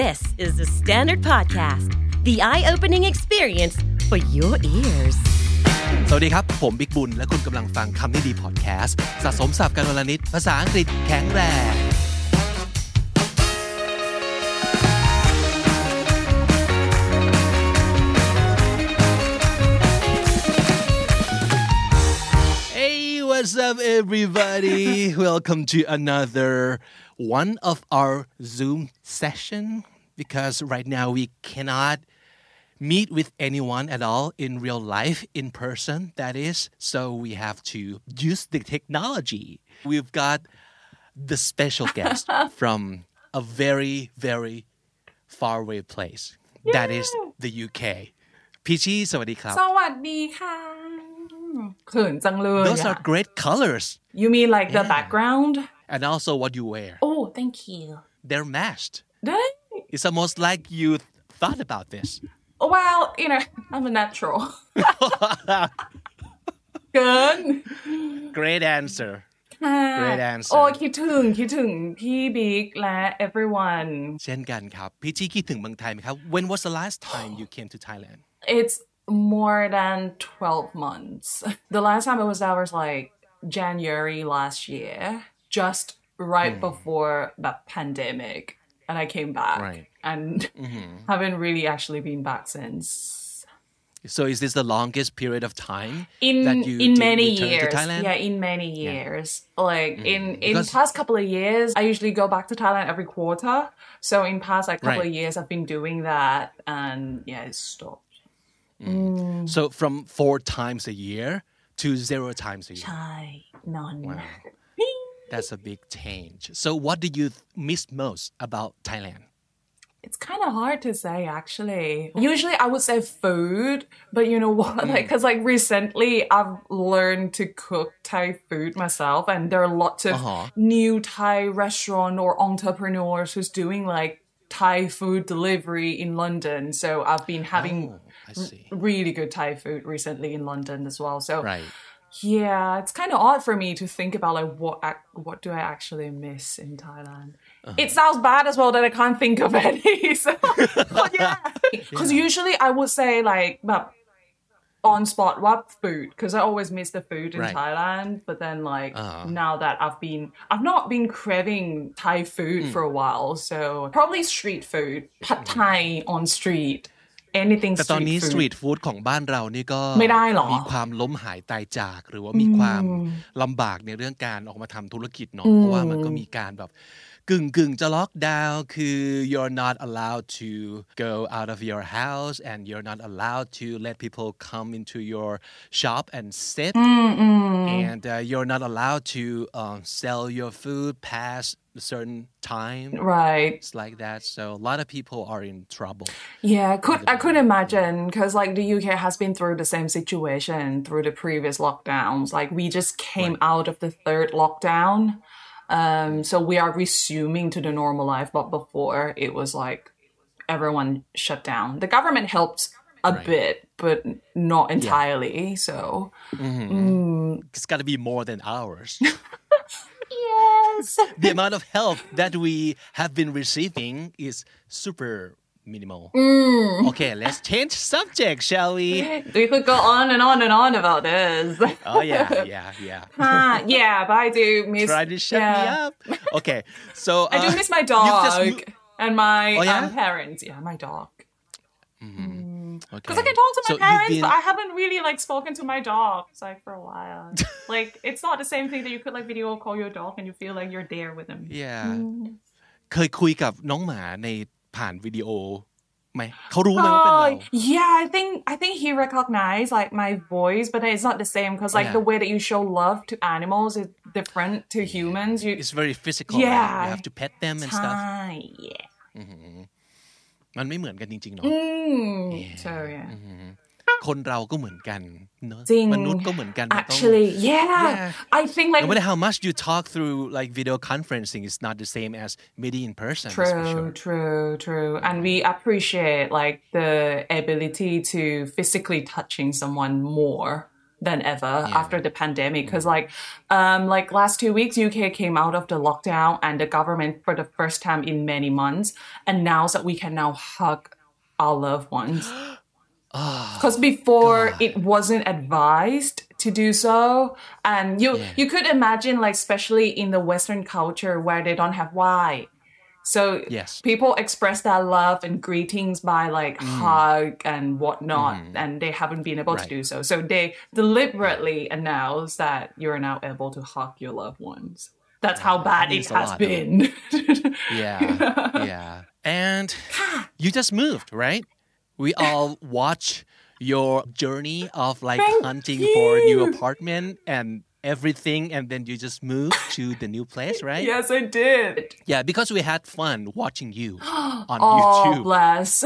This is the Standard Podcast, the eye opening experience for your ears. สวัสดีครับ ผมบิ๊กบุญ และคุณกำลังฟังคำนี้ดีพอดแคสต์สะสมสับการวลนิด ภาษาอังกฤษแข็งแรง Hey, what's up, everybody? Welcome to another one of our Zoom session. Because right now we cannot meet with anyone at all in real life, in person, that is. So we have to use the technology. We've got the special guest from a very, very far away place. That is the UK. Peachy, สวัสดีครับ สวัสดีค่ะเขินจังเลย Those อะ are great colors. You mean like the background And also what you wear. Oh thank you They're matched. ได้ It's almost like you thought about this. Well you know I'm a natural เกิน Great answer. ค่ะ Great answer โอ้คิดถึงคิดถึงพี่บิ๊กและ everyone เช่นกันครับ พี่จี้คิดถึงเมืองไทยไหมครับ When was the last time you came to Thailand It's more than 12 months The last time I was there was like January last year just right hmm. before the pandemic and I came back. Right. and mm-hmm. haven't really actually been back since. So is this the longest period of time in that you in many years to Thailand? yeah in many years. Like hmm. in in Because- past couple of years i usually go back to thailand every quarter. So in past like couple Right. of years i've been doing that and yeah it's stopped. Hmm. So from four times a year to zero times a year. Thai none That's a big change. So what do you miss most about Thailand? It's kind of hard to say actually. Usually I would say food, but you know what? Like, cause like recently I've learned to cook Thai food myself and there are lots of Uh-huh. new Thai restaurant or entrepreneurs who's doing like Thai food delivery in London. So I've been having Oh, really good Thai food recently in London as well. So Right. Yeah, it's kind of odd for me to think about like what what do I actually miss in Thailand. Uh-huh. It sounds bad as well that I can't think of any. So yeah, because usually I would say like but on spot what food because I always miss the food in Right. Thailand. But then like Uh-huh. now that I've been I've not been craving Thai food Hmm. for a while, so probably street food, pad Thai on street, anything แต่ตอนนี้ street ส food. ตรีทฟู้ดของบ้านเรานี่ก็ไม่ได้หรอมีความล้มหายตายจาก หรือว่ามีความลำบากในเรื่องการออกมาทำธุรกิจเนาะเพราะว่ามันก็มีการแบบ กึ่งกึ่งๆจะล็อกดาวน์คือ you're not allowed to go out of your house and you're not allowed to let people come into your shop and sit and uh, you're not allowed to um, sell your food past a certain time Right. it's like that so a lot of people are in trouble Yeah, could I could imagine because like the UK has been through the same situation through the previous lockdowns. Like we just came out of the third lockdown. Um so we are resuming to the normal life, but before it was like everyone shut down. The government helped a bit, but not entirely. So it's got to be more than ours Yes. the amount of help that we have been receiving is super minimal. Okay, let's change subject, shall we? we could go on and on and on about this. Oh yeah, yeah, yeah. Ah, yeah, but I do miss Try to shut yeah. me up. Okay, so I uh, do miss my you've dog just mo- and my Oh, yeah? um, parents. Yeah, my dog. okay. Because I can talk to my So you've parents, been- but I haven't really like spoken to my dog like for a while. like it's not the same thing that you could like video call your dog and you feel like you're there with him. yeah เคยคุยกับน้องหมาใน ผ่านวิดีโอไหมเขารู้ไหมว่าเป็นเรา Oh, yeah, I think I think he recognized like my voice, but it's not the same because like Yeah. the way that you show love to animals is different to humans. You It's very physical right? Yeah. you have to pet them and stuff Hi, yeah. มันไม่เหมือนกันจริงๆเนาะ Mm, So yeah. คนเราก็เหมือนกัน เนอะ จริง มนุษย์ก็เหมือนกันมันต้อง Actually, yeah. Yeah. I think like No matter how much you talk through like video conferencing, it's not the same as meeting in person. that's for True, sure. true, true. And we appreciate like the ability to physically touching someone more than ever after the pandemic because like um like last two weeks uk came out of the lockdown and the government for the first time in many months announced that we can now hug our loved ones Ah, because before it wasn't advised to do so and you you could imagine like especially in the western culture where they don't have why so Yes. people express their love and greetings by like mm. hug and whatnot, mm-hmm. and they haven't been able to do so. So they deliberately announce that you're now able to hug your loved ones. That's how bad it has lot. been. Yeah, yeah. And you just moved, right? We all watch your journey of like Thank hunting for a new apartment and everything, and then you just moved to the new place, right? yes, I did. Yeah, because we had fun watching you on Oh, YouTube bless.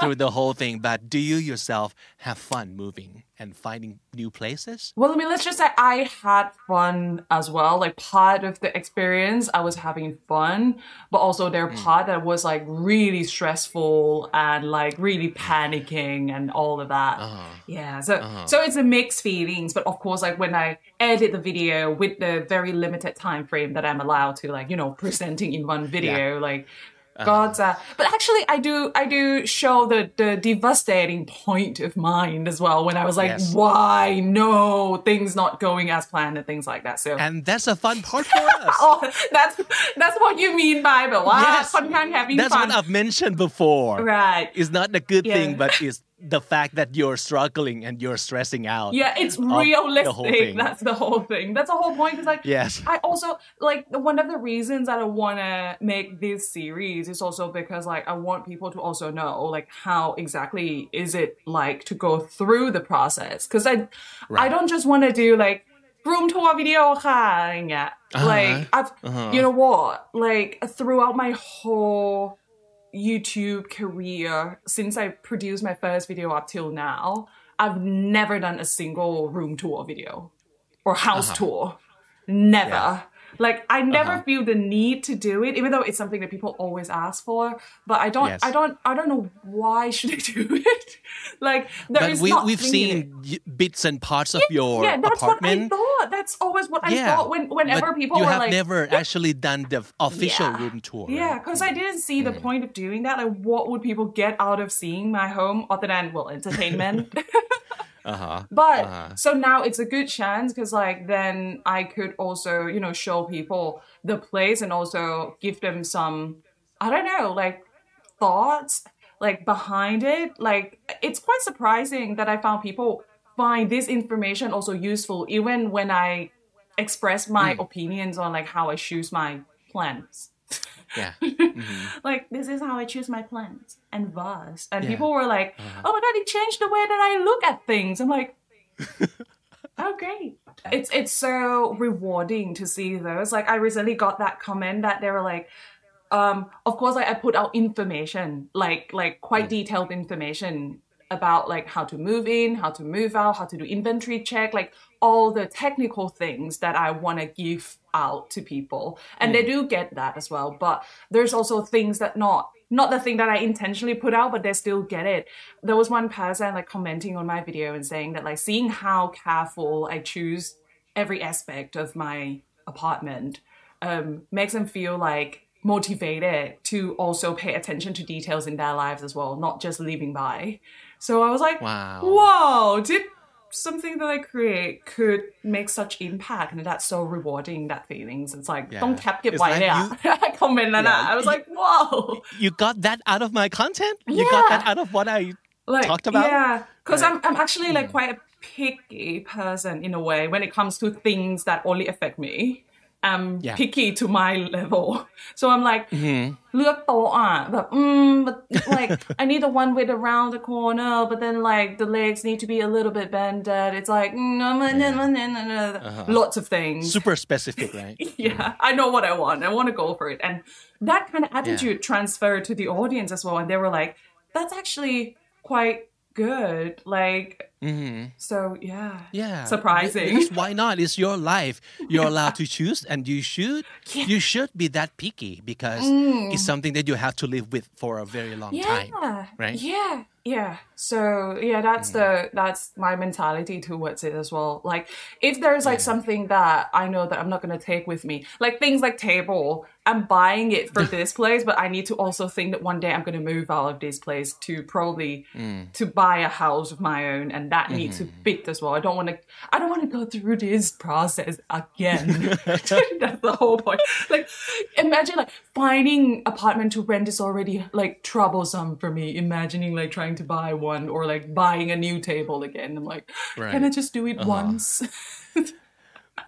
through the whole thing. But do you yourself have fun moving and finding new places? Well, I mean, let's just say I had fun as well. Like part of the experience, I was having fun, but also there Hmm. part that was like really stressful and like really panicking and all of that. Uh-huh. Yeah, so so it's a mixed feelings, but of course, like when I edit the video with the very limited time frame that I'm allowed to, like you know, presenting in one video, like. Uh-huh. Gods Godza. But actually, I do I do show the the devastating point of mind as well when I was like, yes. why no things not going as planned and things like that. So and that's a fun part for us. oh, that's that's what you mean by the wow, yes. fun having that's fun. That's what I've mentioned before. Right, it's not a good yeah. thing, but it's the fact that you're struggling and you're stressing out. Yeah, it's of the whole realistic. thing. That's the whole thing. That's the whole point. Because like, Yes. I also like one of the reasons that I want to make this series is also because like I want people to also know like how exactly is it like to go through the process. Because I, I Right. don't just want to do like room tour video ค่ะอะไรอย่างเงี้ย Like I've, you know what? Like throughout my whole YouTube career since I produced my first video up till now, I've never done a single room tour video or house uh-huh. tour. Never. Yeah. Like I never uh-huh. feel the need to do it, even though it's something that people always ask for. But I don't, Yes. I don't, I don't know why should I do it. like there But is we, not we've seen y- bits and parts of your yeah, that's apartment. what I thought. That's always what I yeah. thought when, whenever but people you were have like, never actually done the official Yeah. room tour. Yeah, because I didn't see the hmm. point of doing that. Like, what would people get out of seeing my home other than well, entertainment? Uh-huh. but so now it's a good chance because like then I could also you know show people the place and also give them some I don't know like thoughts like behind it. Like it's quite surprising that I found people find this information also useful even when I express my opinions on like how I choose my plans Yeah. like this is how I choose my plants and vase. And Yeah. people were like, Uh-huh. "Oh my god, it changed the way that I look at things." I'm like, "Oh great!" It's it's so rewarding to see those. Like I recently got that comment that they were like, um, "Of course, like I put out information, like like quite detailed information." about like how to move in, how to move out, how to do inventory check, like all the technical things that I want to give out to people. And they do get that as well. But there's also things that not not the thing that I intentionally put out, but they still get it. There was one person like commenting on my video and saying that like seeing how careful I choose every aspect of my apartment um, makes them feel like motivated to also pay attention to details in their lives as well, not just living by. So I was like, Wow. wow, did something that I create could make such impact and that's so rewarding that feelings. It's like Yeah. don't It's white like there. I comment like that. I was like, whoa. You got that out of my content? You got that out of what I like talked about? yeah because Right. I'm, I'm actually like mm. quite a picky person in a way when it comes to things that only affect me I'm Yeah. picky to my level so I'm like เลือกโต๊ะอ่ะแบบ mm, but like I need the one with around the corner but then like the legs need to be a little bit bended it's like mm, no, no, no, no, no, no, no. lots of things super specific, right? yeah, I know what I want. I want to go for it. And that kind of attitude transferred to the audience as well. And they were like, that's actually quite good. Like, mm-hmm. So yeah, Yeah. surprising. Because why not? It's your life. You're allowed to choose and you should you should be that picky because mm. it's something that you have to live with for a very long time. Right? Yeah, yeah. So yeah, that's the that's my mentality towards it as well. Like if there's like something that I know that I'm not gonna take with me, like things like table, I'm buying it for this place, but I need to also think that one day I'm gonna move out of this place to probably mm. to buy a house of my own, and that needs to mm-hmm. fit as well. I don't want to. I don't want to go through this process again. that's the whole point. Like imagine like finding apartment to rent is already like troublesome for me. Imagining like trying to buy one or like buying a new table again. I'm like, can I just do it once?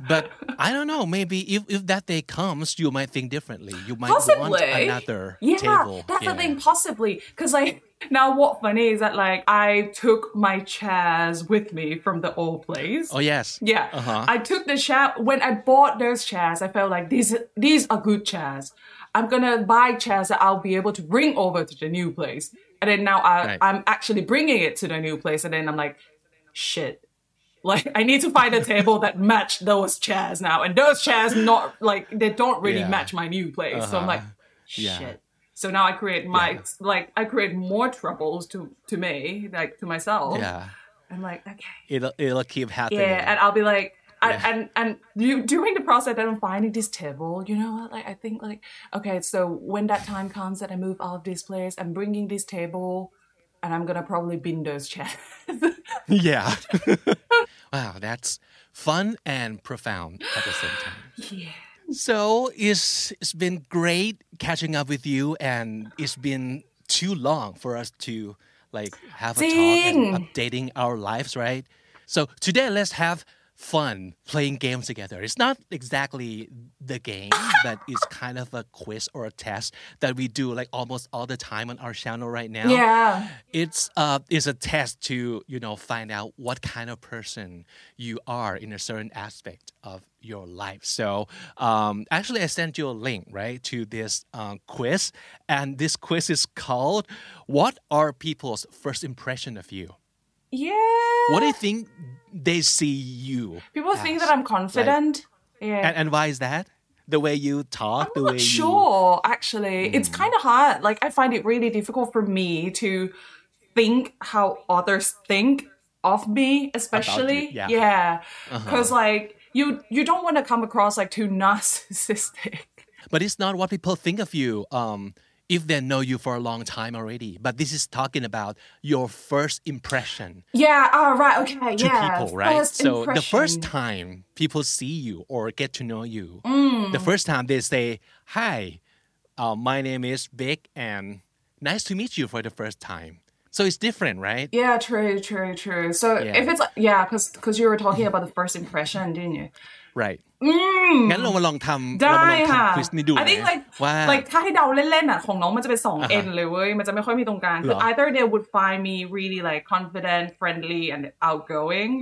But I don't know. Maybe if, if that day comes, you might think differently. You might Possibly. want another yeah, table. that's Yeah. the thing, possibly. Because, like, now what funny is that, like, I took my chairs with me from the old place. Oh yes. Yeah, Uh-huh. I took the chair when I bought those chairs. I felt like these these are good chairs. I'm gonna buy chairs that I'll be able to bring over to the new place. And then now I, Right. I'm actually bringing it to the new place. And then I'm like, shit. Like I need to find a table that match those chairs now, and those chairs not like they don't really Yeah. match my new place. So I'm like, uh-huh. Yeah. shit. So now I create my Yeah. like I create more troubles to to me, like to myself. Yeah. I'm like, okay. It'll it'll keep happening. Yeah, and I'll be like, Yeah. and and you during the process I'm finding this table, you know what? Like I think like okay, so when that time comes that I move out of this place, I'm bringing this table, and I'm gonna probably bin those chairs. yeah. wow, that's fun and profound at the same time. yeah. So it's it's been great catching up with you, and it's been too long for us to like have a talk and updating our lives, right? So today, let's have fun playing games together. It's not exactly the game, but it's kind of a quiz or a test that we do like almost all the time on our channel right now Yeah. it's uh it's a test to you know find out what kind of person you are in a certain aspect of your life so um actually i sent you a link right to this um, quiz and this quiz is called what are people's first impression of you Yeah. what do you think they see you People think that I'm confident. yeah. and, and why is that the way you talk I'm way not you sure, actually. It's Mm. kind of hard. Like, I find it really difficult for me to think how others think of me, especially. yeah. Yeah. Uh-huh. Because, like, you you don't want to come across like too narcissistic. But it's not what people think of you um, if they know you for a long time already. But this is talking about your first impression Yeah. Oh, right. Okay. to yeah. people, right? First so the first time people see you or get to know you, Mm. the first time they say, "Hi, uh, my name is Big, and nice to meet you for the first time." So it's different, right? Yeah, true, true, true. So Yeah. if it's yeah, because you were talking about the first impression, didn't you? Right งั้นเรามาลองทำเราได้มาลองค่ะทำควิสนี้ดู I think นะ like ว่า like ถ้าให้เดาเล่นๆอะของน้องมันจะเป็นสองอ่าฮะ N เลยเว้ยมันจะไม่ค่อยมีตรงกลางคือเหรอ either they would find me really like confident friendly and outgoing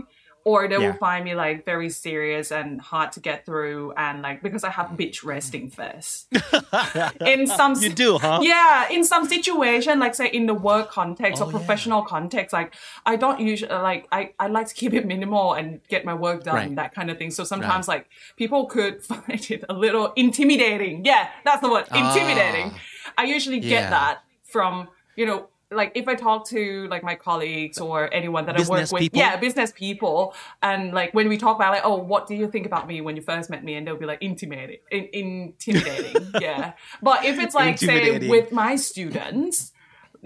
or they Yeah. will find me like very serious and hard to get through and like because I have bitch resting face in some You do, huh? yeah in some situation like say in the work context Oh, or yeah. professional context like I don't usually like I, I like to keep it minimal and get my work done Right. that kind of thing so sometimes like people could find it a little intimidating yeah that's the word intimidating I usually get Ah. Yeah. that from you know like if I talk to like my colleagues or anyone that I work with people? yeah business people and like when we talk about like oh what do you think about me when you first met me? And they'll be like intimidating in, intimidating yeah. But if it's like say with my students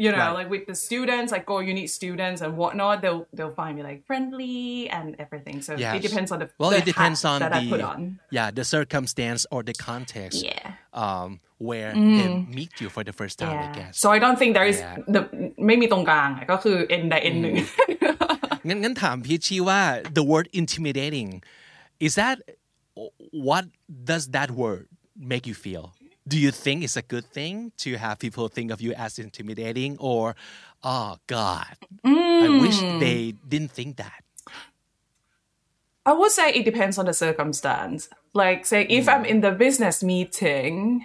you know Right. like with the students like go unique students and whatnot they'll they'll find me like friendly and everything so Yes. it depends on the Well, the it depends hat on that the I put on yeah the circumstance or the context yeah um, where they meet you for the first time, I yeah guess. so I don't think there is Yeah. the ไม่มีตรงกลางอะก็คือ n ใด n หนึ่ง งั้นงั้นถามพีชชี่ว่า the word intimidating is that what does that word make you feel do you think it's a good thing to have people think of you as intimidating or oh god i wish they didn't think that I would say it depends on the circumstance. Like, say, if I'm in the business meeting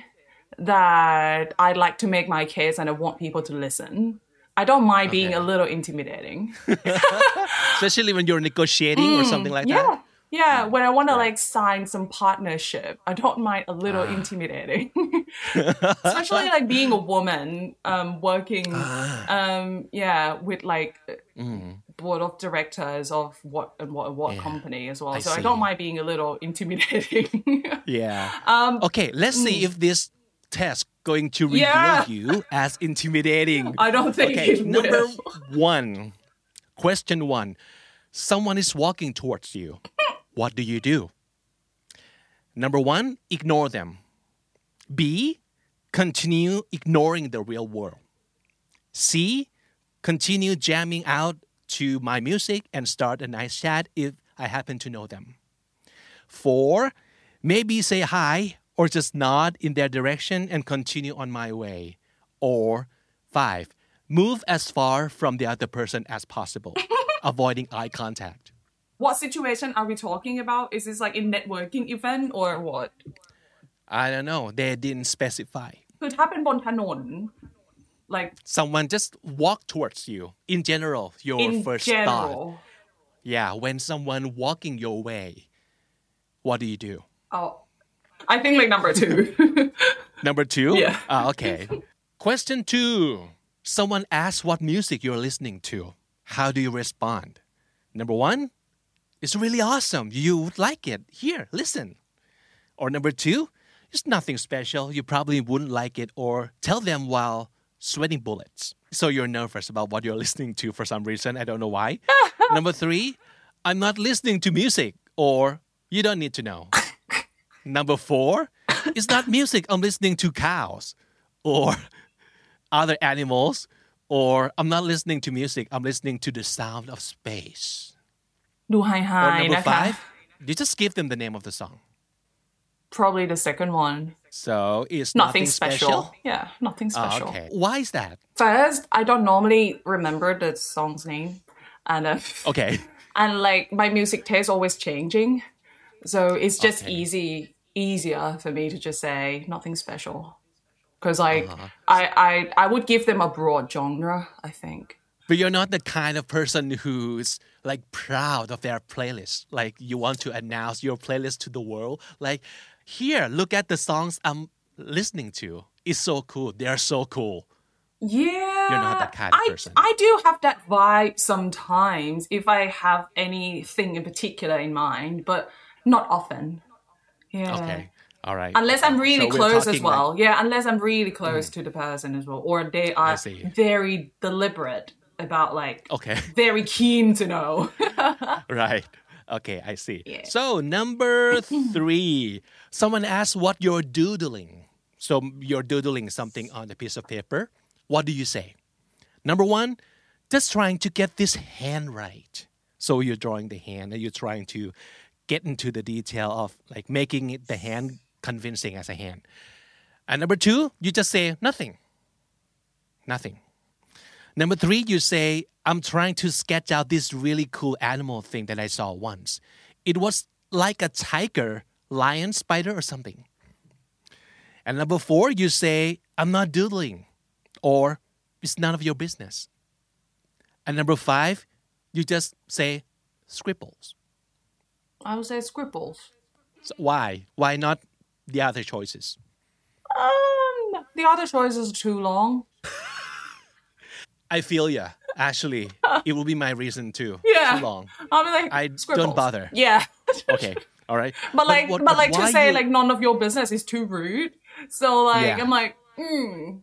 that i'd like to make my case and I want people to listen, I don't mind being a little intimidating. Especially when you're negotiating or something like Mm, yeah. that. Yeah, when I want to like sign some partnership, I don't mind a little Ah. intimidating. Especially like being a woman, um, working, Ah. um, yeah, with like Mm. board of directors of what and what what Yeah. company as well. I so I don't mind being a little intimidating. Yeah. um, Okay, let's see if this test going to reveal Yeah. you as intimidating. I don't think Okay, it number will. one. Question one. Someone is walking towards you. What do you do? Number one, ignore them. B, continue ignoring the real world. C, continue jamming out to my music and start a nice chat if I happen to know them. Four, maybe say hi or just nod in their direction and continue on my way. Or five, move as far from the other person as possible, avoiding eye contact what situation are we talking about? Is this like a networking event or what? I don't know. They didn't specify. Could happen on Tanon. Like someone just walk towards you. In general, your in first general. thought. Yeah, when someone walking your way, what do you do? Oh, I think like number two. number two? Yeah. Uh, okay. Question two. Someone asks what music you're listening to. How do you respond? Number one, it's really awesome. You would like it. Here, listen. Or number two, it's nothing special. You probably wouldn't like it or tell them while sweating bullets. So you're nervous about what you're listening to for some reason. I don't know why. number three, I'm not listening to music or you don't need to know. Number four, it's not music. I'm listening to cows or other animals, or I'm not listening to music. I'm listening to the sound of space. ดูไฮไฮ Or number นะคะ five, you just give them the name of the song. probably the second one So it's nothing, nothing, special. yeah nothing Ah, special okay. Why is that? first I don't normally remember the song's name and uh, Okay. and like my music taste always changing so it's just Okay. easy easier for me to just say nothing special because like Uh-huh. I, I i would give them a broad genre i think but you're not the kind of person who's like proud of their playlist. Like you want to announce your playlist to the world. Like, here, look at the songs I'm listening to. It's so cool. They are so cool. yeah You're not that kind of I, person. I do have that vibe sometimes if i have anything in particular in mind but not often yeah Okay. All right. Unless I'm really So close as talking like- Mm. well. yeah, unless I'm really close to the person as well. Or they are very deliberate about like Okay. very keen to know. right. Okay, I see. Yeah. So, number three, someone asked what you're doodling. So, you're doodling something on a piece of paper. What do you say? Number one, just trying to get this hand right. So, you're drawing the hand and you're trying to get into the detail of like making it the hand convincing as a hand. And number two, you just say nothing. Nothing. Number three, you say, I'm trying to sketch out this really cool animal thing that I saw once. It was like a tiger, lion, spider, or something. And number four, you say, I'm not doodling, or it's none of your business. And number five, you just say, scribbles. I would say scribbles. So why? Why not the other choices? Um, the other choices are too long. I feel ya. Actually, it will be my reason too. Yeah. Too long. I'll be like, I don't bother. Yeah. Okay. All right. but like, what- but, like to say you- like none of your business is too rude. So like, Yeah. I'm like, hmm.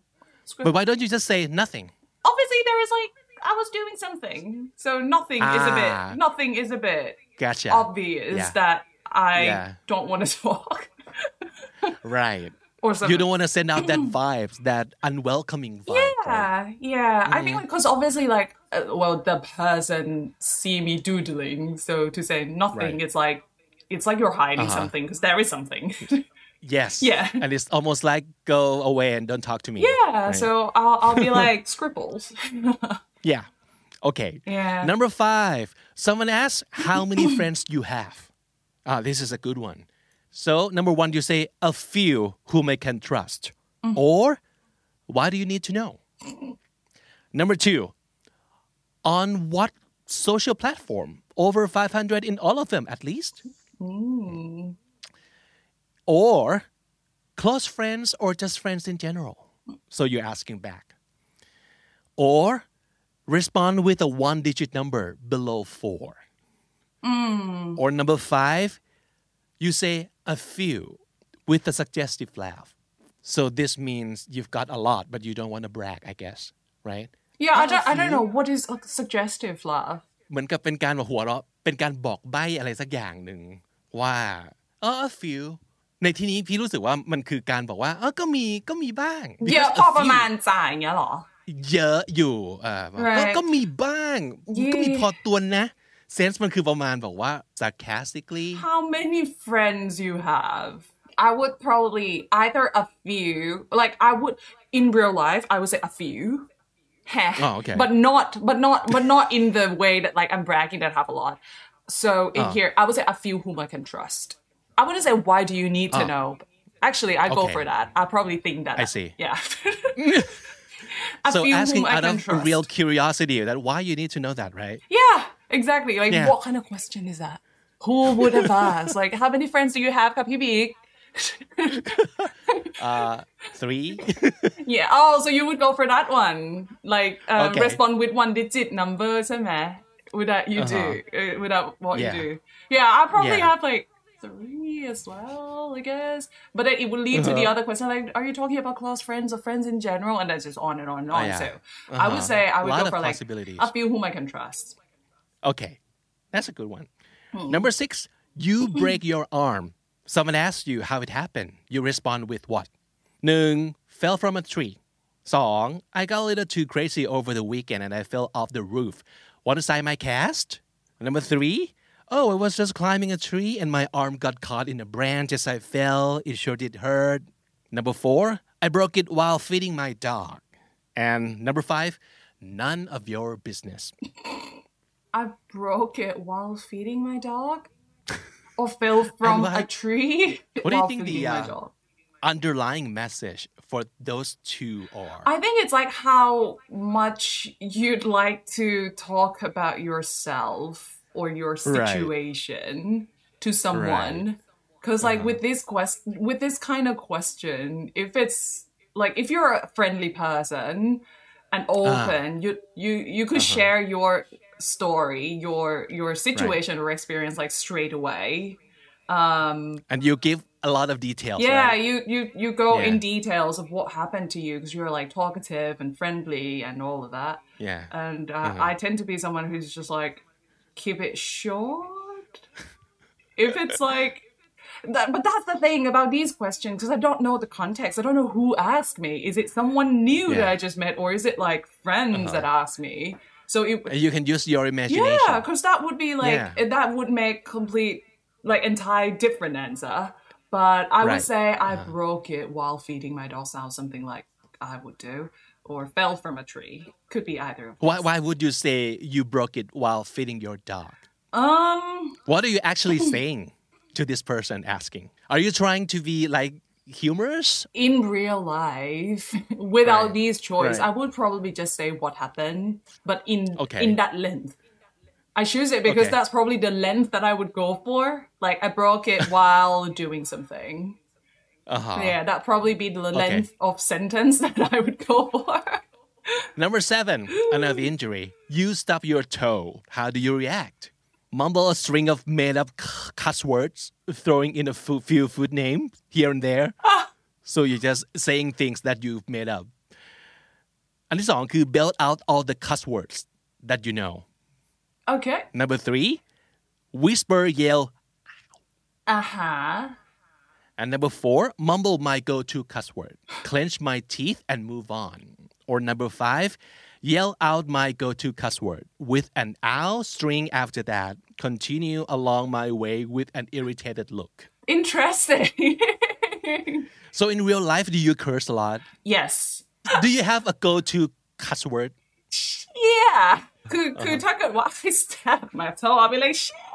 But why don't you just say nothing? Obviously, there is like, I was doing something. So nothing is a Ah. bit, nothing is a bit Gotcha. obvious Yeah. that I Yeah. don't want to talk Right. Or something. You don't want to send out that vibes, that unwelcoming vibe. right? Yeah, yeah. I Mm-hmm. think because obviously, like, uh, well, the person see me doodling, so to say nothing, Right. it's like, it's like you're hiding Uh-huh. something because there is something. Yes. Yeah. And it's almost like go away and don't talk to me. yeah, Right. so I'll, I'll be like scribbles. Yeah. Okay. Yeah. Number five. Someone asks how many friends you have. Ah, this is a good one. So number one, you say a few whom I can trust, Mm-hmm. or why do you need to know? Number two, on what social platform? Over 500 in all of them, at least. Or close friends or just friends in general. So you're asking back. Or respond with a one digit number below four. Or number five, you say a few with a suggestive laugh. So this means you've got a lot, but you don't want to brag, I guess, right? Yeah, I Oh, don't, I don't few. know. What is a suggestive laugh? เหมือนกับเป็นการหัวเราะเป็นการบอกใบ้อะไรสักอย่างหนึ่งว่าเออ a few ในที่นี้พี่รู้สึกว่ามันคือการบอกว่าเออก็มีก็มีบ้างเยอะ Because พอ a ประ few มาณจ่ายอย่างเงี้ยเหรอเยอะอยู่เออก็ Right. ก็มีบ้าง Yeah. ก็มีพอตัวนะ sense มันคือประมาณบอกว่า sarcastically How many friends you have? I would probably either a few, like I would in real life, I would say a few. Heh. Oh, okay. But not, but not, but not in the way that like I'm bragging that I have a lot. So in Oh. here, I would say a few whom I can trust. I wouldn't say why do you need to know. Actually, I go Okay. for that. I probably think that. I see. Yeah. a so few asking whom I out can of trust. real curiosity that why you need to know that right Yeah, Exactly. Like, yeah. what kind of question is that? Who would have asked? like, how many friends do you have, Kapibi? uh, three. yeah. Oh, so you would go for that one, like uh, okay. respond with one digit number, without you uh-huh. do, uh, without what yeah. you do. Yeah, I probably yeah. have like three as well, I guess. But then it would lead uh-huh. to the other question, like, are you talking about close friends or friends in general? And that's just on and on and on. Oh, yeah. So uh-huh. I would say I would go for like a few whom I can trust. Okay, that's a good one. Hmm. Number six, you mm-hmm. break your arm. Someone asks you how it happened. You respond with what? Nung Fell from a tree. Song, I got a little too crazy over the weekend and I fell off the roof. Want to sign my cast? Number three, oh, I was just climbing a tree and my arm got caught in a branch as I fell. It sure did hurt. Number 4. I broke it while feeding my dog. And number 5. None of your business. I broke it while feeding my dog, or fell from And a tree What do you think the, uh, underlying message for those two are? I think it's like how much you'd like to talk about yourself or your situation to someone. Because like uh-huh. with this quest, with this kind of question, if it's like if you're a friendly person and uh-huh. open, you you you could uh-huh. share your story, your your situation or experience like straight away. Um, and you give a lot of details. Yeah, right? you you you go Yeah. in details of what happened to you because you're like talkative and friendly and all of that. yeah. And uh, Mm-hmm. I tend to be someone who's just like keep it short. if it's like that, but that's the thing about these questions because I don't know the context. I don't know who asked me. Is it someone new that Yeah. Uh-huh. I just met, or is it like friends that asked me? So it, you can use your imagination. yeah, because that would be like Yeah. that would make complete like entire different answer. But I would Right. Uh-huh. say I broke it while feeding my dog. Something like I would do, or fell from a tree. Could be either. of Why, why would you say you broke it while feeding your dog? Um, What are you actually saying to this person asking? Are you trying to be like humorous? in real life, without Right. these choice, Right. I would probably just say what happened, but in Okay. in that length. I choose it because Okay. that's probably the length that I would go for. Like I broke it while doing something. Uh-huh. Yeah, that'd probably be the length of sentence that I would go for. Number seven, another injury. You stub your toe. How do you react? Mumble a string of made up c- cuss words, throwing in a fu- few food names here and there. So you're just saying things that you've made up. อันที่สองคือ belt out all the cuss words that you know. Okay. Number three, whisper, yell. Uh huh. And number four, mumble my go-to cuss word, clench my teeth and move on. Or number five, yell out my go-to cuss word with an owl string after that. Continue along my way with an irritated look. Interesting. So in real life, do you curse a lot? yes. Do you have a go-to cuss word? Yeah. คือ Uh-huh. คือถ้าเกิดว่า I stab my toe I'll be like "Shit."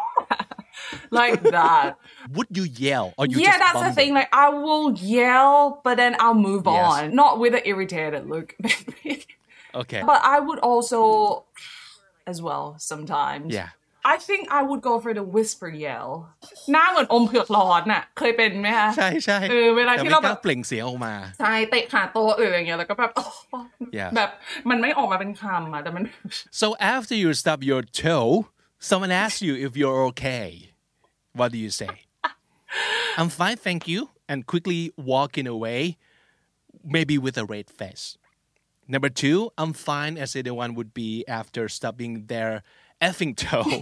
like that Would you yell or you yeah just that's the mumble? thing like I will yell but then I'll move Yes. on not with an irritated look Okay. But I would also, as well, sometimes. Yeah. I think I would go for the whisper yell หน้าเหมือนอมเผือกร้อนน่ะ เคยเป็นไหมคะ ใช่ใช่ เออเวลาที่เรา แต่ไม่ก แบ ล้ บ เปล่งเสียงออกมา ใช่เตะขาโต๊ะหรืออะไรเงี้ยแล้วก็แบบ Yeah. แบบมันไม่ออกมาเป็นคำอะแต่มัน So after you stub your toe, someone asks you if you're okay. what do you say? I'm fine, thank you, and quickly walking away, maybe with a red face. Number two, I'm fine as anyone would be after stubbing their effing toe.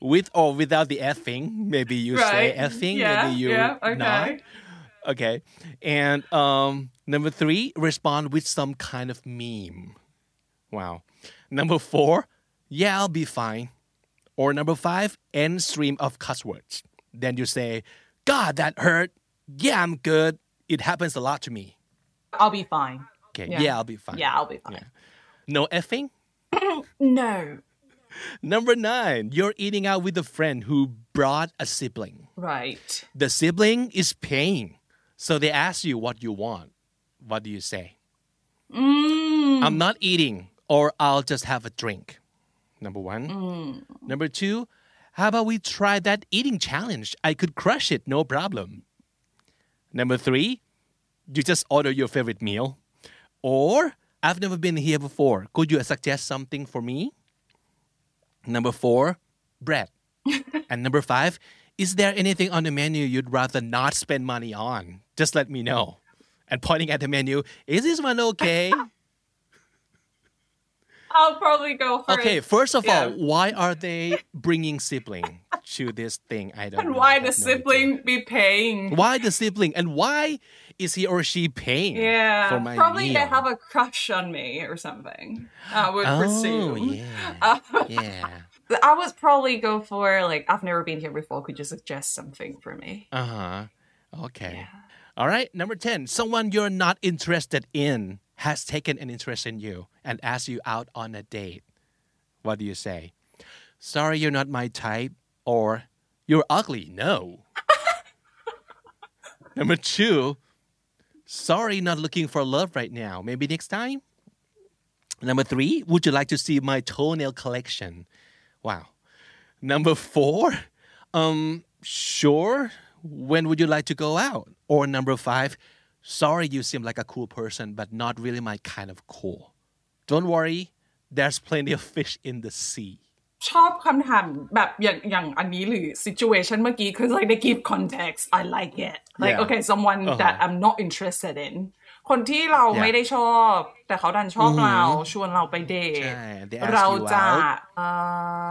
with or without the effing. Maybe you say Right. effing, Yeah, maybe you yeah, okay. not. Okay. And um, number three, respond with some kind of meme. Wow. Number four, yeah, I'll be fine. Or number five, end stream of cuss words. Then you say, God, that hurt. Yeah, I'm good. It happens a lot to me. I'll be fine Okay, Yeah. yeah, I'll be fine. yeah I'll be fine No effing? no Number nine, you're eating out with a friend who brought a sibling. right The sibling is paying. So they ask you what you want. What do you say? Mm. I'm not eating, or I'll just have a drink. Number one. Mm. Number two, how about we try that eating challenge? I could crush it, no problem. Number three, you just order your favorite meal. Or, I've never been here before. Could you suggest something for me? Number four, bread. and number five, is there anything on the menu you'd rather not spend money on? Just let me know. And pointing at the menu, is this one okay? I'll probably go for Okay, first of Yeah. all, why are they bringing sibling to this thing? I don't and know. why the no idea. sibling be paying Why the sibling? And why is he or she paying yeah for my probably meal? they have a crush on me or something I would oh, presume yeah. yeah. I would probably go for like I've never been here before could you suggest something for me Uh huh. Okay. All right. Number 10. Someone you're not interested in has taken an interest in you and asked you out on a date. What do you say? Sorry, you're not my type. Or you're ugly. No. Number two. Sorry, not looking for love right now. Maybe next time. Number three. Would you like to see my toenail collection? Wow. Number four. Um, sure. When would you like to go out? Or number five, sorry, you seem like a cool person, but not really my kind of cool. Don't worry, there's plenty of fish in the sea. ชอบคำถามแบบอย่างอย่างอันนี้หรือ situation เมื่อกี้ because like they give context I like it like Yeah. okay someone that I'm not interested in คนที่เรา Yeah. ไม่ได้ชอบ แต่เขาดันชอบเราชวนเราไปเดท ใช่ they ask เรา you จะ out. เอ่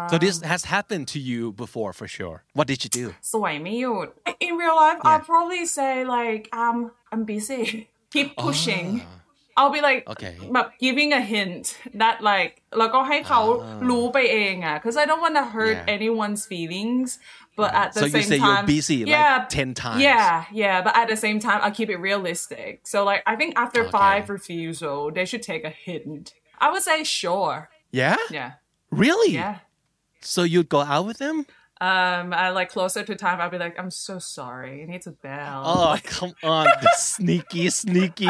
อ So this has happened to you before for sure. What did you do? สวยไม่หยุด in real life I'll probably say like um I'm busy keep pushing I'll be like Okay. แบบ giving a hint that like แล้วก็ให้เขารู้ไปเองอ่ะ because I don't want to hurt Yeah. anyone's feelings but at the So you same say you're time busy, like, yeah 10 times. yeah yeah but at the same time I'll keep it realistic so like I think after Okay. five refusal they should take a hint I would say sure Yeah? yeah Really? yeah So you'd go out with them? um I like closer to time I'll be like I'm so sorry I need to bail Oh, come on. sneaky, sneaky.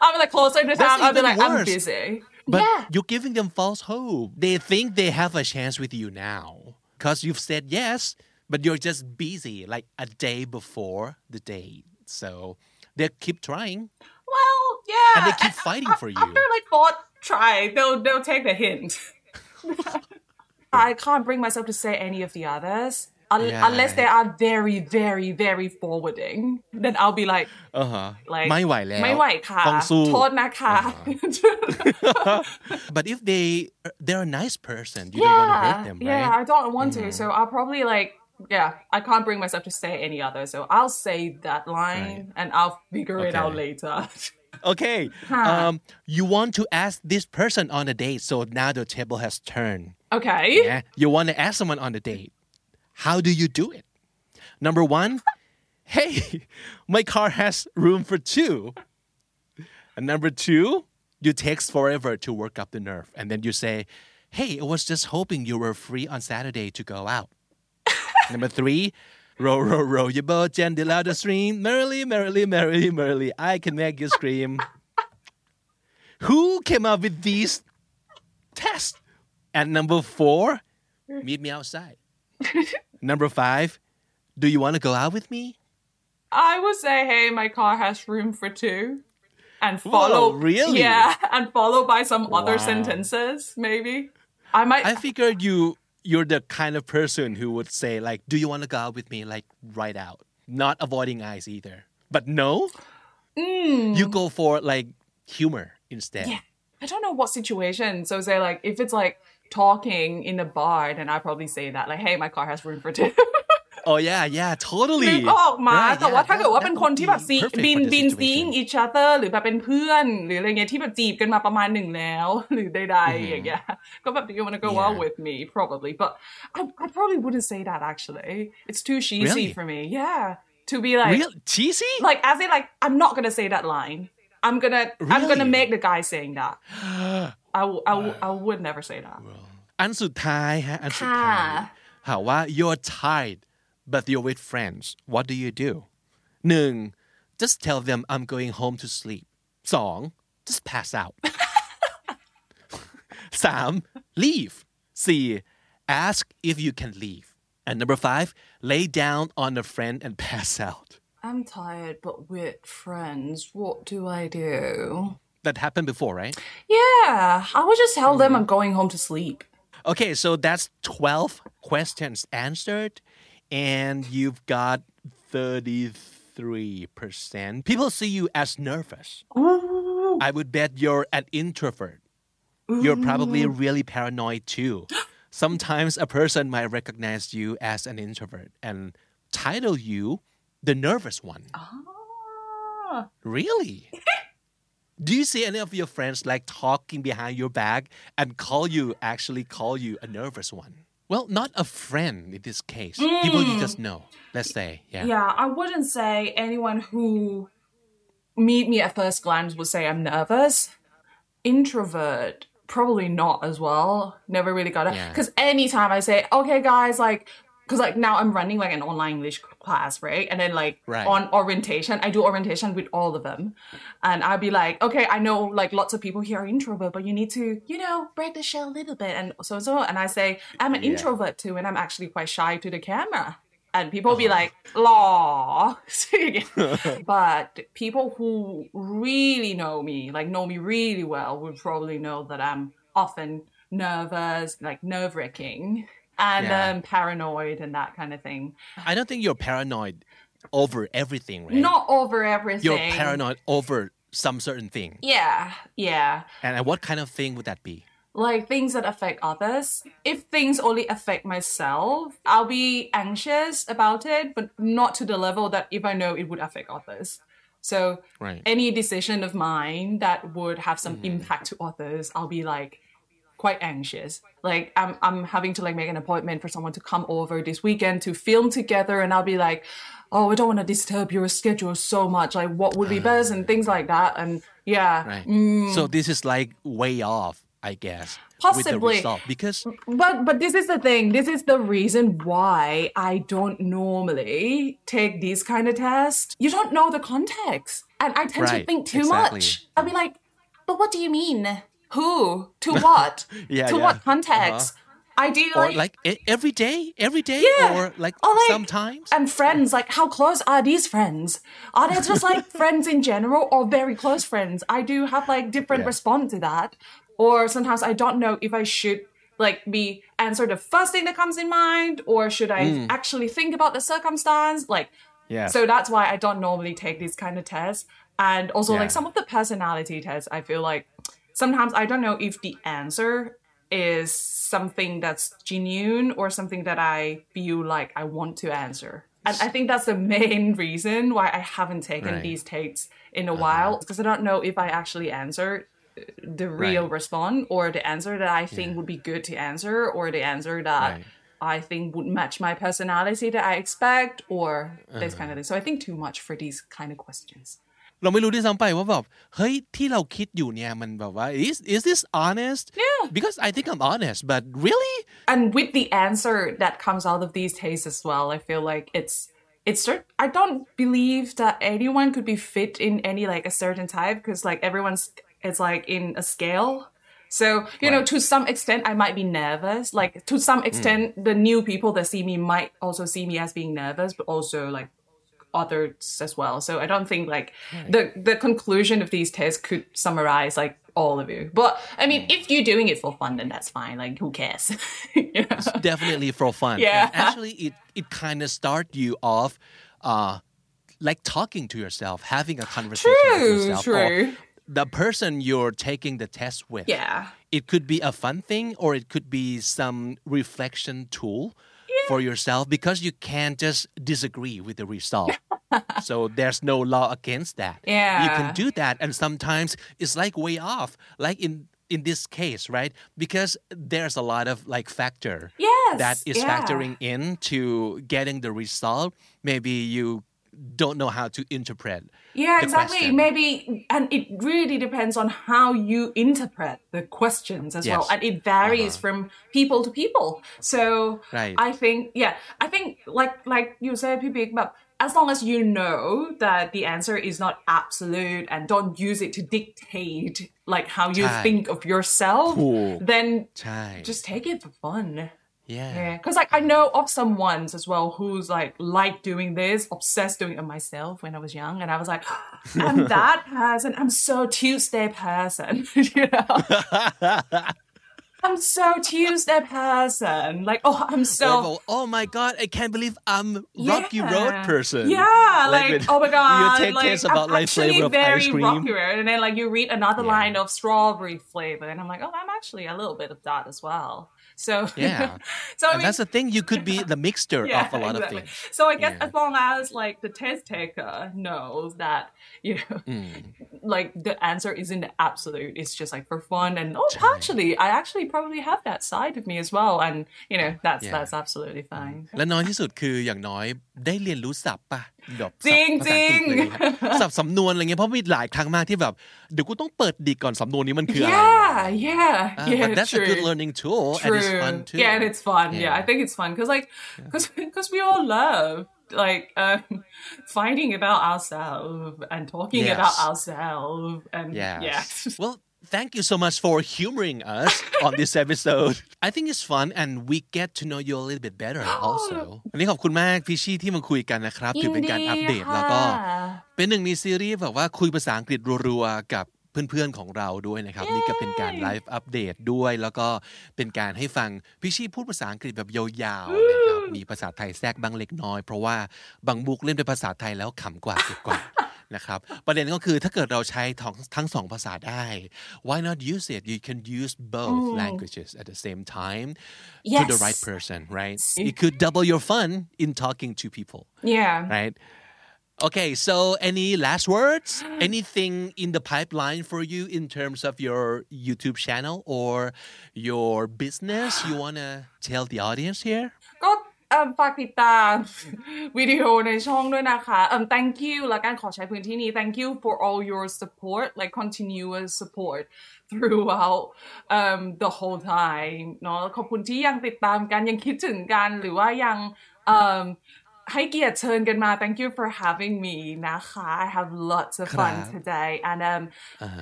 I'll be like closer to That's time. I'll be even like, I'm busy. But yeah. you're giving them false hope. They think they have a chance with you now because you've said yes, but you're just busy like a day before the date. So they keep trying. Well, yeah. And they keep fighting for you. After like fourth try, they'll they'll take the hint. I can't bring myself to say any of the others. Un- Yeah. Unless they are very, very, very forwarding. Then I'll be like, Uh huh. like ไม่ไหวแล้ว ไม่ไหวค่ะ ต้องสู้ โทษนะคะ But if they they're a nice person, you don't want to hurt them, right? Yeah, I don't want to. So I'll probably like, yeah, I can't bring myself to say any other. So I'll say that line and I'll figure it out Okay. later. Okay. Um, you want to ask this person on a date, so now the table has turned. okay. Yeah. You want to ask someone on a date. How do you do it? Number one, hey, my car has room for two. And number two, you text forever to work up the nerve. And then you say, hey, I was just hoping you were free on Saturday to go out. Number three, row, row, row your boat gently down the stream. Merrily, merrily, merrily, merrily, I can make you scream. Who came up with these tests? And number four, mm. meet me outside. number five, do you want to go out with me? I would say, hey, my car has room for two. And follow really? Yeah, and followed by some other sentences, maybe. I might I figured you you're the kind of person who would say like, "Do you want to go out with me?" Like right out, not avoiding eyes either. But no, mm. you go for like humor instead. Yeah. I don't know what situation. So say like if it's like talking in a bar, then I probably say that like, hey, my car has room for two. Oh yeah, yeah, totally. นึกออกมา Right, แต่ว่า yeah, ถ้าเกิด that- ว่า that เป็น would คนที่แบบ be ซี perfect บิน for the บิน situation. ซีง each other หรือแบบเป็นเพื่อน หรืออะไรเงี้ยที่แบบจีบกันมาประมาณหนึ่งแล้ว หรือใดๆอย่างเงี้ยก็แบบ do you want to go Yeah. out with me probably but I, I probably wouldn't say that actually it's too cheesy Really? for me yeah to be like Real cheesy? like as in like I'm not gonna say that line I'm gonna I'm gonna Really? make the guy saying that I, w- I, w- I would never say that อันสุดท้ายฮะอันสุดท้าย ค่ะ ถามว่า you're tired but you're with friends what do you do หนึ่ง just tell them I'm going home to sleep สอง just pass out สาม leave สี่ ask if you can leave and number five lay down on a friend and pass out I'm tired but with friends what do I do That happened before right Yeah, I would just tell them I'm going home to sleep. Okay, so that's 12 questions answered, and you've got 33%. People see you as nervous. I would bet you're an introvert. You're probably really paranoid too. Sometimes a person might recognize you as an introvert and title you the nervous one. Ah. Really? Do you see any of your friends like talking behind your back and call you actually call you a nervous one? Well, not a friend in this case. Hmm. People you just know. Let's say, yeah. Yeah, I wouldn't say anyone who meet me at first glance would say I'm nervous. Introvert, probably not as well. Never really got it. Yeah. Because anytime I say, okay, guys, like, because like now I'm running like an online English class, right? And then like Right. on orientation, I do orientation with all of them. And I'll be like, okay, I know like lots of people here are introvert, but you need to, you know, break the shell a little bit and so and so. And I say, I'm an Yeah. introvert too, and I'm actually quite shy to the camera. And people be uh-huh. like, law. but people who really know me, like know me really well, would probably know that I'm often nervous, like nerve wracking, and Yeah. um, paranoid and that kind of thing. I don't think you're paranoid over everything, right? Not over everything. You're paranoid over some certain thing. Yeah, yeah. And what kind of thing would that be? like things that affect others. If things only affect myself, I'll be anxious about it, but not to the level that if I know it would affect others. So Right. any decision of mine that would have some impact to others, I'll be like quite anxious. Like I'm I'm having to like make an appointment for someone to come over this weekend to film together and I'll be like, Oh, I don't want to disturb your schedule so much. Like what would be ah. best and things like that. And yeah. Right. Mm. So this is like way off, I guess. Possibly. Because But but this is the thing. This is the reason why I don't normally take these kind of tests. You don't know the context, and I tend to think too exactly. much. I'll be like, "But what do you mean? Who? To what? Yeah, to yeah. what context? Uh-huh. or Ideally, like e- every day, every day, Yeah. or like Or, like, sometimes. and friends. Like, how close are these friends? Are they just like friends in general, or very close friends? I do have like different Yeah. response to that, or sometimes I don't know if I should like be answer the first thing that comes in mind, or should I mm. actually think about the circumstance? Like, Yeah. So that's why I don't normally take these kind of tests, and also Yeah. like some of the personality tests. I feel like sometimes I don't know if the answer is something that's genuine or something that I feel like I want to answer. And I think that's the main reason why I haven't taken Right. Uh-huh. these takes in a while because I don't know if I actually answer the real Right. response or the answer that I think would be good to answer or the answer that Right. I think would match my personality that I expect or this Uh-huh. kind of thing. So I think too much for these kind of questions. เราไม่รู้ด้วยซ้ำไปว่าแบบเฮ้ยที่เราคิดอยู่เนี่ยมันแบบว่า is is this honest Yeah. because I think I'm honest but really and with the answer that comes out of these tastes as well, I feel like it's it's cer- I don't believe that anyone could be fit in any like a certain type because like everyone's it's like in a scale. So, you know, to some extent, I might be nervous. Like, to some extent, the new people that see me might also see me as being nervous, but also like others as well. So I don't think like the the conclusion of these tests could summarize like all of you. But I mean, if you're doing it for fun, then that's fine. Like, who cares? yeah. definitely for fun. Yeah. And actually, it it kind of start you off, uh, like talking to yourself, having a conversation with yourself. true. The person you're taking the test with. Yeah. It could be a fun thing, or it could be some reflection tool. For yourself, because you can't just disagree with the result. So there's no law against that. Yeah. You can do that, and sometimes it's like way off. Like in in this case, right? Because there's a lot of like factor Yes, that is yeah. factoring into getting the result. Maybe you don't know how to interpret. Yeah, exactly. question. Maybe, and it really depends on how you interpret the questions as well. Yes. Uh-huh. And it varies from people to people. So Right. I think, yeah, I think like, like you said, Big, but as long as you know that the answer is not absolute and don't use it to dictate like how you think of yourself, then just take it for fun. Yeah. Yeah. Because like I know of some ones as well who's like like doing this, obsessed doing it myself when I was young, and I was like, I'm that person. I'm so Tuesday person. you know. I'm so Tuesday person. Like, oh, I'm so go, oh my god, I can't believe I'm Rocky Road person. Yeah, like, when oh my god, you take like about I'm like actually flavor of very ice cream. Rocky Road, and then like you read another Yeah. line of strawberry flavor, and I'm like, oh, I'm actually a little bit of that as well. So Yeah. so I And mean, that's the thing. You could be the mixture of a lot exactly. of things. So I guess Yeah. as long as like the test taker knows that you know, Mm. like the answer isn't absolute. It's just like for fun and oh, actually, I actually probably have that side of me as well, and you know, that's Yeah. that's absolutely fine. และน้อยที่สุดคืออย่างน้อยได้เรียนรู้ศัพท์ปะแบบ จริงศัพท์ภาษาอังกฤษจริงอะไรเงี้ยศัพท์สำนวนอะไรเงี้ยเพราะมีหลายครั้งมากที่แบบเดี๋ยวกูต้องเปิดดิกก่อนสำนวนนี้มันคืออะไร Yeah, yeah, Uh, yeah. but that's true. a good learning tool and it's True. fun too Yeah, and it's fun. Yeah, Yeah. I think it's fun because like because because we all love like um, finding about ourselves and talking Yes. about ourselves and Yes. yeah. well, thank you so much for humoring us on this episode. I think it's fun and we get to know you a little bit better also. วันนี้ขอบคุณมากพี่ชี่ที่มาคุยกันนะครับถือเป็นการอัปเดตแล้วก็เป็นหนึ่งในซีรีส์แบบว่าคุยภาษาอังกฤษรัวๆกับเพื่อนๆของเราด้วยนะครับนี่ก็เป็นการไลฟ์อัปเดตด้วย แล้วก็เป็นการให้ฟังพี่ชี่พูดภาษาอังกฤษแบบยาวๆนะครับมีภาษาไทยแทรกบ้างเล็กน้อย เพราะว่าบางบุกเล่นเป็นภาษาไทยแล้วขำกว่าเก็บกว่า นะครับ ประเด็นก็คือถ้าเกิดเราใช้ทั้งทั้งสองภาษาได้ why not use it you can use both languages at the same time to the Yes. right person right it could double your fun in talking to people Yeah. right? Okay, so any last words? Anything in the pipeline for you in terms of your YouTube channel or your business you want to tell the audience here? ก็เอิ่มฝากติดตามวิดีโอในช่องด้วยนะคะเอิ่ม thank you และการขอใช้พื้นที่นี้ thank you for all your support like continuous support throughout um the whole time เนาะขอบคุณที่ยังติดตามกัน ยังคิดถึงกัน หรือว่ายังเอิ่มให้เกียรติเชิญกันมา thank you for having me นะคะ I have lots of fun ครับ today and um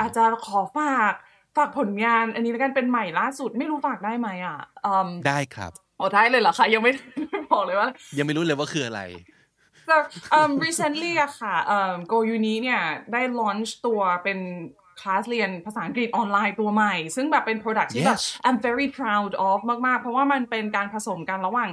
อาจจะขอฝากฝากผลงาน อันนี้แล้วกันเป็นใหม่ล่าสุด ไม่รู้ฝากได้ไหมอะอืมได้ครับ อ๋อได้เลยเหรอคะยังไม่บอกเลยว่า ยังไม่รู้เลยว่าคืออะไร so um recently อะค่ะ um Go Uni เนี่ยได้ launch ตัวเป็นคลาสเรียนภาษาอังกฤษออนไลน์ตัวใหม่ ซึ่งแบบเป็น product ที่แบบ Yes I'm very proud of มาก ๆ เพราะว่ามันเป็นการผสมกันระหว่าง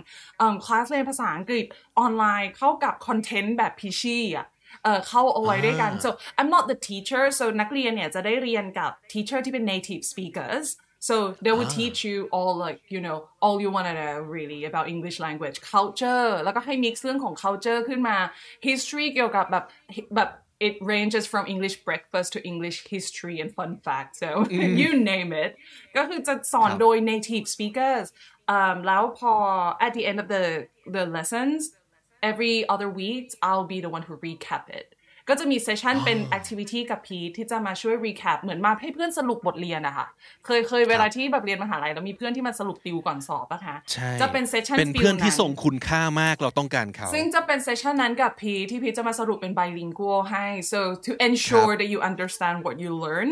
คลาสเรียนภาษาอังกฤษออนไลน์เข้ากับคอนเทนต์แบบพิชี่อะเอ่อเข้าเอาไว้ด้วยกัน so I'm not the teacher so นักเรียนเนี่ยจะได้เรียนกับ teacher ที่เป็น native speakers so they will teach you all like you know all you want to know really about English language culture แล้วก็ให้ mix เรื่องของ culture ขึ้นมา history เกี่ยวกับแบบแบบ it ranges from English breakfast to English history and fun facts so you name it ก็คือจะสอนโดย native speakers um, แล้วพอ at the end of the the lessons every other week I'll be the one who recap it ก็จะมีเซสชันเป็น activity กับพีทที่จะมาช่วย recap เหมือนมาให้เพื่อนสรุปบทเรียนอะค่ะเคยเคยเวลาที่แบบเรียนมหาลัยแล้วมีเพื่อนที่มาสรุปติวก่อนสอบอะคะใช่จะเป็นเซสชันเป็นเพื่อนที่ฟิลส่งคุณค่ามากเราต้องการเขาซึ่งจะเป็นเซสชันนั้นกับพีที่พีจะมาสรุปเป็น bilingual ให้ so to ensure that you understand what you learn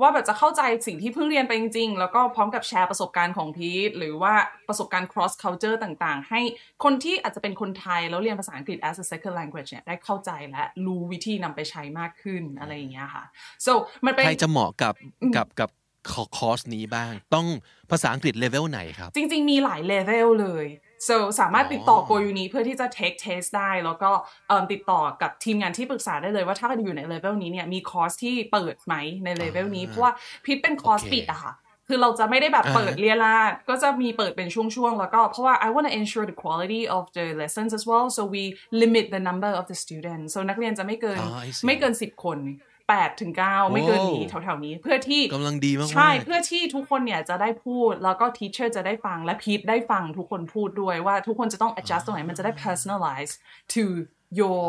ว่าแบบจะเข้าใจสิ่งที่เพิ่งเรียนไปจริง ๆ แล้วก็พร้อมกับแชร์ประสบการณ์ของพีทหรือว่าประสบการณ์ cross culture ต่างๆ ให้คนที่อาจจะเป็นคนไทยแล้วเรียนภาษาอังกฤษ as a second language เนี่ยได้เข้าใจและรู้วิธีนำไปใช้มากขึ้นอะไรอย่างเงี้ยค่ะ so มันเป็นใครจะเหมาะกับกับกับคอร์สนี้บ้าง ต้องภาษาอังกฤษเลเวลไหนครับ จริง ๆ มีหลายเลเวลเลย so สามารถติดต่ออ๋อโกยูนีเพื่อที่จะ take test ได้ แล้วก็เอิ่มติดต่อกับทีมงานที่ปรึกษาได้เลยว่าถ้าอยู่ในเลเวลนี้เนี่ยมีคอร์สที่เปิดไหมในเลเวลนี้ เพราะว่าพิทเป็นคอร์สโอเคปิดอะค่ะคือเราจะไม่ได้แบบอ่าฮะเปิดเรียราดก็จะมีเปิดเป็นช่วงๆ แล้วก็เพราะว่า I want to ensure the quality of the lessons as well so we limit the number of the students so นักเรียนจะไม่เกินอ๋อ I see ไม่เกิน 10 คน 8ถึง9ไม่เกินนี้โอ้แถวๆนี้ เพื่อที่กำลังดีมากๆใช่เพื่อที่ทุกคนเนี่ยจะได้พูด แล้วก็ทีเชอร์จะได้ฟังและพีทได้ฟังทุกคนพูดด้วยว่าทุกคนจะต้อง adjust ตรงไหนมันจะได้ personalize to your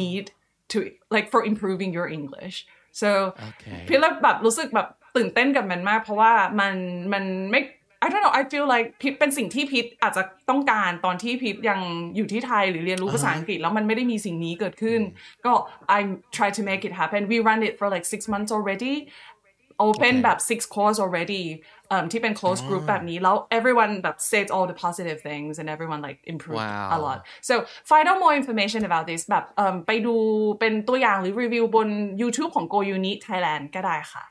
need to like for improving your English so โอเคพีทเลยแบบรู้สึกแบบตื่นเต้นกับมันมาก เพราะว่ามันมันไม่ I don't know I feel like พิทเป็นสิ่งที่พิทอาจจะต้องการตอนที่พิทยังอยู่ที่ไทยหรือเรียนรู้ภาษาอังกฤษแล้วมันไม่ได้มีสิ่งนี้เกิดขึ้น ก็ I try to make it happen we run it for like six months already open แบบ six course already เอิ่มที่เป็น close group แบบนี้แล้ว everyone แบบ said all the positive things and everyone like improved Wow. a lot so find out more information about this แบบเอิ่มไปดูเป็นตัวอย่างหรือรีวิวบน YouTube ของ Go Uni Thailand ก็ได้ค่ะ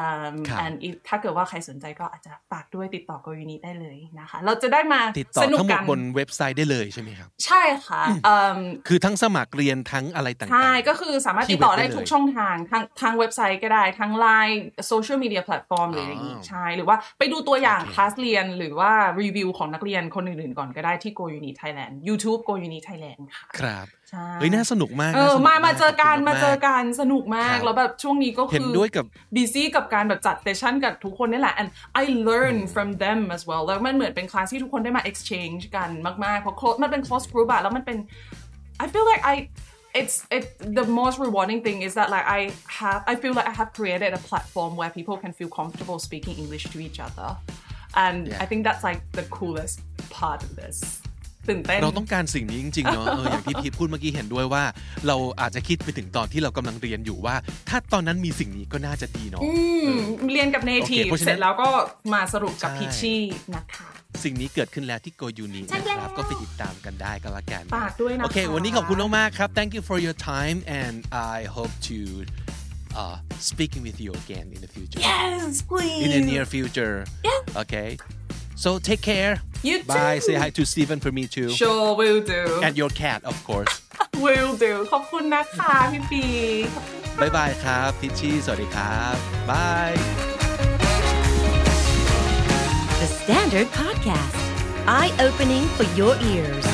อืมครับ and if ถ้าเกิดว่าใครสนใจก็อาจจะฝากด้วยติดต่อ Go Uni ได้เลยนะคะ เราจะได้มาติดต่อสนุกทั้งหมกัดนบนเว็บไซต์ได้เลยใช่ไหมครับ ใช่ค่ะอืมคือทั้งสมัครเรียนทั้งอะไรต่างๆใช่ก็คือสามารถติดต่อได้ที่เว็บได้เลยทุกช่องทางทางทางเว็บไซต์ก็ได้ทางไลน์โซเชียลมีเดียแพลตฟอร์มหรืออะไรอย่างงี้อ๋อใช่หรือว่าไปดูตัวอย่างโอเคคลาสเรียนหรือว่ารีวิวของนักเรียนคนอื่นๆก่อนก็ได้ที่ Go Uni Thailand YouTube Go Uni Thailand ค่ะครับใช่เฮ้ยน่าสนุกมากเอน่อสนุมามาเจอกันขบมาคุณเจอกันสนุกมาครักบแล้วแบบช่วงนี้ก็เห็คืนอด้วยกับบีซี่กการแบบจัดเซสชั่นกับทุกคนนี่แหละ and I learn from them as well แล้วมันเหมือนเป็นคลาสที่ทุกคนได้มา exchange กันมากๆ เพราะ close มันเป็น close group อะแล้วมันเป็น I feel like I it's it the most rewarding thing is that like I have I feel like I have created a platform where people can feel comfortable speaking English to each other and Yeah. I think that's like the coolest part of this ตื่นเต้นเราต้องการสิ่งนี้จริงๆเนาะเอออย่างที่พีทพูดเมื่อกี้เห็นด้วยว่า เราอาจจะคิดไปถึงตอนที่เรากำลังเรียนอยู่ว่า ถ้าตอนนั้นมีสิ่งนี้ก็น่าจะดีเนาะอืมเรียนกับ native โอเคเพราะฉะนั้นเสร็จแล้วก็มาสรุปกับใช่พิชชี่นะคะสิ่งนี้เกิดขึ้นแล้วที่โกยูนีใช่นะแล้วครับ ก็ไปติดตามกันได้ก็แล้วกันฝากด้วยนะคะโอเค วันนี้ขอบคุณมากๆครับ thank you for your time and I hope to uh, speaking with you again in the future yes please in the near future Yeah. okay So take care. You Bye. Say hi to Stephen for me too. Sure, will do. And your cat, of course. will do. ขอบคุณนะคะพี่ปี Bye bye ครับพิชชี่สวัสดีครับ Bye. The Standard Podcast. Eye opening for your ears.